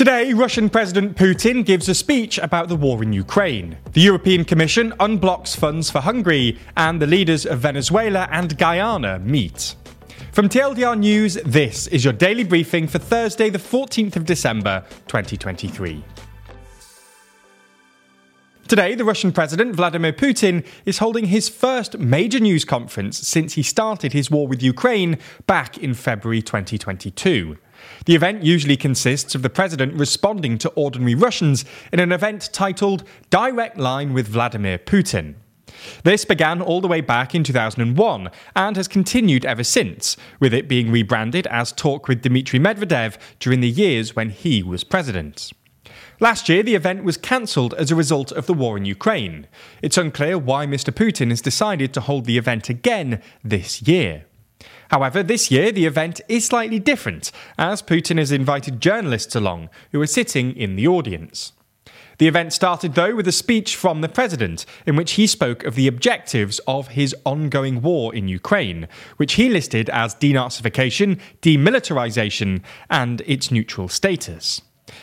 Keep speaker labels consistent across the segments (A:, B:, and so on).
A: Today, Russian President Putin gives a speech about the war in Ukraine. The European Commission unblocks funds for Hungary, and the leaders of Venezuela and Guyana meet. From TLDR News, this is your daily briefing for Thursday, the 14th of December, 2023. Today, the Russian President Vladimir Putin is holding his first major news conference since he started his war with Ukraine back in February 2022. The event usually consists of the president responding to ordinary Russians in an event titled Direct Line with Vladimir Putin. This began all the way back in 2001 and has continued ever since, with it being rebranded as Talk with Dmitry Medvedev during the years when he was president. Last year, the event was cancelled as a result of the war in Ukraine. It's unclear why Mr. Putin has decided to hold the event again this year. However, this year the event is slightly different, as Putin has invited journalists along who are sitting in the audience. The event started, though, with a speech from the president in which he spoke of the objectives of his ongoing war in Ukraine, which he listed as denazification, demilitarization, and its neutral status.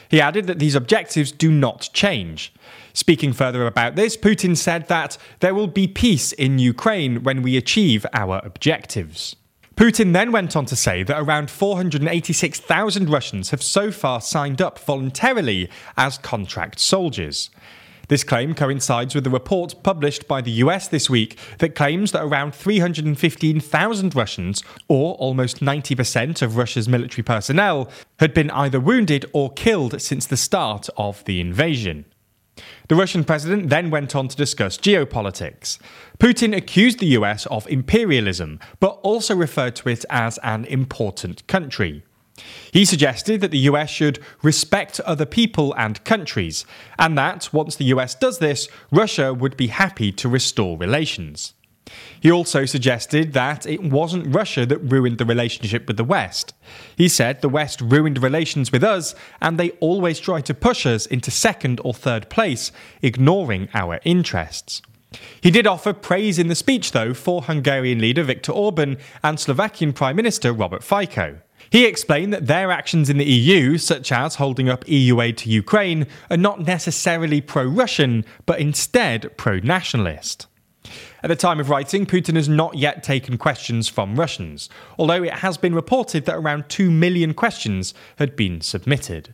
A: He added that these objectives do not change. Speaking further about this, Putin said that there will be peace in Ukraine when we achieve our objectives. Putin then went on to say that around 486,000 Russians have so far signed up voluntarily as contract soldiers. This claim coincides with a report published by the US this week that claims that around 315,000 Russians, or almost 90% of Russia's military personnel, had been either wounded or killed since the start of the invasion. The Russian president then went on to discuss geopolitics. Putin accused the US of imperialism, but also referred to it as an important country. He suggested that the US should respect other people and countries, and that once the US does this, Russia would be happy to restore relations. He also suggested that it wasn't Russia that ruined the relationship with the West. He said the West ruined relations with us, and they always try to push us into second or third place, ignoring our interests. He did offer praise in the speech, though, for Hungarian leader Viktor Orban and Slovakian Prime Minister Robert Fico. He explained that their actions in the EU, such as holding up EU aid to Ukraine, are not necessarily pro Russian, but instead pro nationalist. At the time of writing, Putin has not yet taken questions from Russians, although it has been reported that around 2 million questions had been submitted.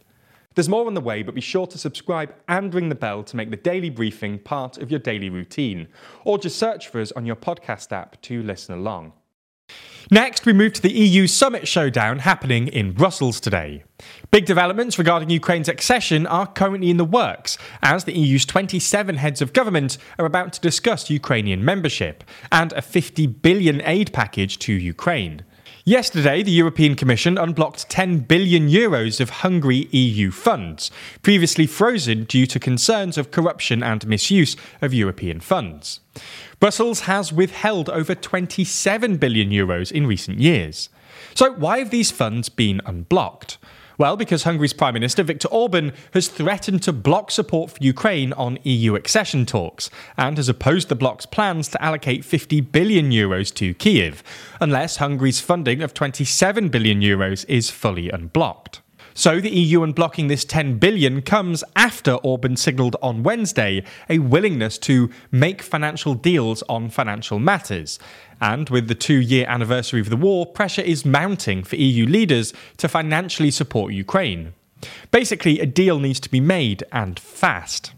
A: There's more on the way, but be sure to subscribe and ring the bell to make the daily briefing part of your daily routine, or just search for us on your podcast app to listen along. Next, we move to the EU summit showdown happening in Brussels today. Big developments regarding Ukraine's accession are currently in the works, as the EU's 27 heads of government are about to discuss Ukrainian membership and a 50 billion aid package to Ukraine. Yesterday, the European Commission unblocked 10 billion euros of Hungary EU funds, previously frozen due to concerns of corruption and misuse of European funds. Brussels has withheld over 27 billion euros in recent years. So, why have these funds been unblocked? Well, because Hungary's Prime Minister Viktor Orban has threatened to block support for Ukraine on EU accession talks and has opposed the bloc's plans to allocate 50 billion euros to Kiev, unless Hungary's funding of 27 billion euros is fully unblocked. So the EU unblocking this 10 billion comes after Orban signalled on Wednesday a willingness to make financial deals on financial matters. And with the two year anniversary of the war, pressure is mounting for EU leaders to financially support Ukraine. Basically, a deal needs to be made and fast.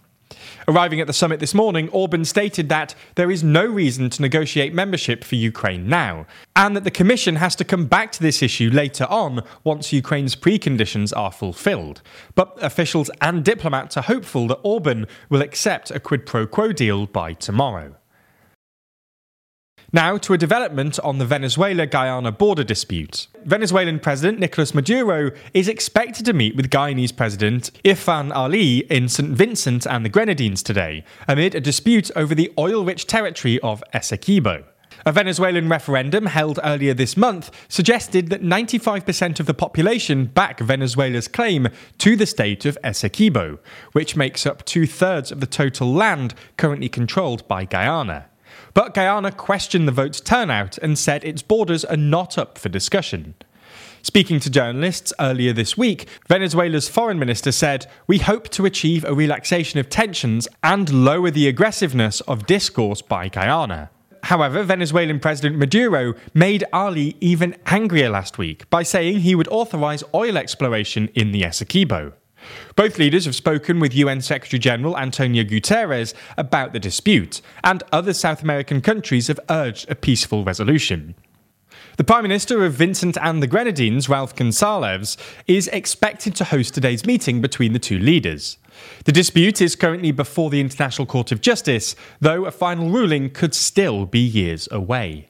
A: Arriving at the summit this morning, Orban stated that there is no reason to negotiate membership for Ukraine now, and that the Commission has to come back to this issue later on once Ukraine's preconditions are fulfilled. But officials and diplomats are hopeful that Orban will accept a quid pro quo deal by tomorrow. Now to a development on the Venezuela Guyana border dispute. Venezuelan President Nicolas Maduro is expected to meet with Guyanese President Irfan Ali in St. Vincent and the Grenadines today, amid a dispute over the oil rich territory of Essequibo. A Venezuelan referendum held earlier this month suggested that 95% of the population back Venezuela's claim to the state of Essequibo, which makes up two thirds of the total land currently controlled by Guyana. But Guyana questioned the vote's turnout and said its borders are not up for discussion. Speaking to journalists earlier this week, Venezuela's foreign minister said, We hope to achieve a relaxation of tensions and lower the aggressiveness of discourse by Guyana. However, Venezuelan President Maduro made Ali even angrier last week by saying he would authorize oil exploration in the Essequibo. Both leaders have spoken with UN Secretary General Antonio Guterres about the dispute, and other South American countries have urged a peaceful resolution. The Prime Minister of Vincent and the Grenadines, Ralph Gonsalves, is expected to host today's meeting between the two leaders. The dispute is currently before the International Court of Justice, though a final ruling could still be years away.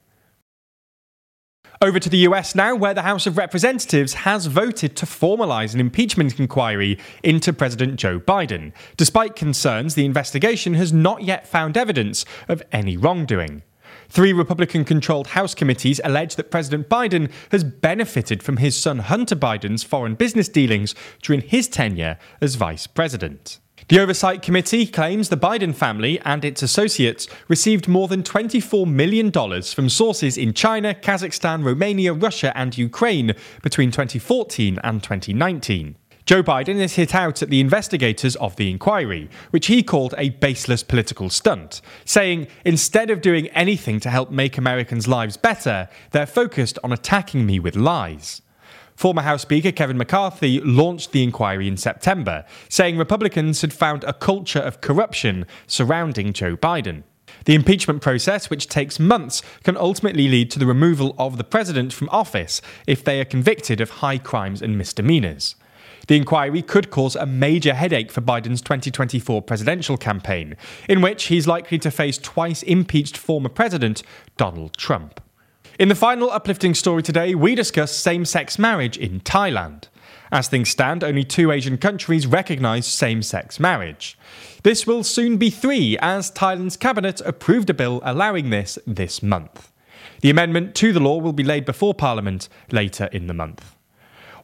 A: Over to the US now, where the House of Representatives has voted to formalise an impeachment inquiry into President Joe Biden, despite concerns the investigation has not yet found evidence of any wrongdoing. Three Republican controlled House committees allege that President Biden has benefited from his son Hunter Biden's foreign business dealings during his tenure as vice president. The Oversight Committee claims the Biden family and its associates received more than $24 million from sources in China, Kazakhstan, Romania, Russia, and Ukraine between 2014 and 2019. Joe Biden is hit out at the investigators of the inquiry, which he called a baseless political stunt, saying instead of doing anything to help make Americans' lives better, they're focused on attacking me with lies. Former House Speaker Kevin McCarthy launched the inquiry in September, saying Republicans had found a culture of corruption surrounding Joe Biden. The impeachment process, which takes months, can ultimately lead to the removal of the president from office if they are convicted of high crimes and misdemeanors. The inquiry could cause a major headache for Biden's 2024 presidential campaign, in which he's likely to face twice impeached former president Donald Trump. In the final uplifting story today, we discuss same sex marriage in Thailand. As things stand, only two Asian countries recognise same sex marriage. This will soon be three, as Thailand's cabinet approved a bill allowing this this month. The amendment to the law will be laid before Parliament later in the month.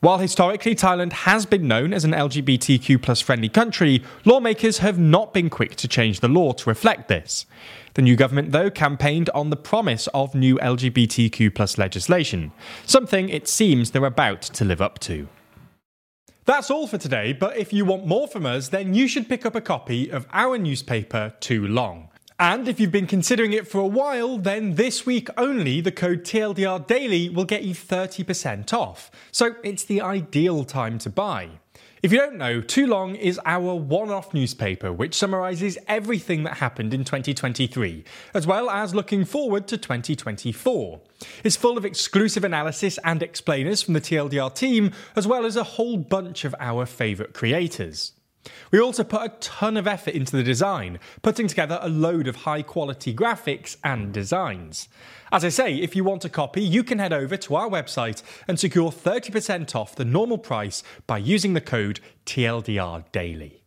A: While historically Thailand has been known as an LGBTQ friendly country, lawmakers have not been quick to change the law to reflect this. The new government, though, campaigned on the promise of new LGBTQ legislation, something it seems they're about to live up to. That's all for today, but if you want more from us, then you should pick up a copy of our newspaper, Too Long. And if you've been considering it for a while, then this week only the code TLDR Daily will get you 30% off. So it's the ideal time to buy. If you don't know, Too Long is our one off newspaper which summarises everything that happened in 2023, as well as looking forward to 2024. It's full of exclusive analysis and explainers from the TLDR team, as well as a whole bunch of our favourite creators. We also put a ton of effort into the design, putting together a load of high quality graphics and designs. As I say, if you want a copy, you can head over to our website and secure 30% off the normal price by using the code TLDR Daily.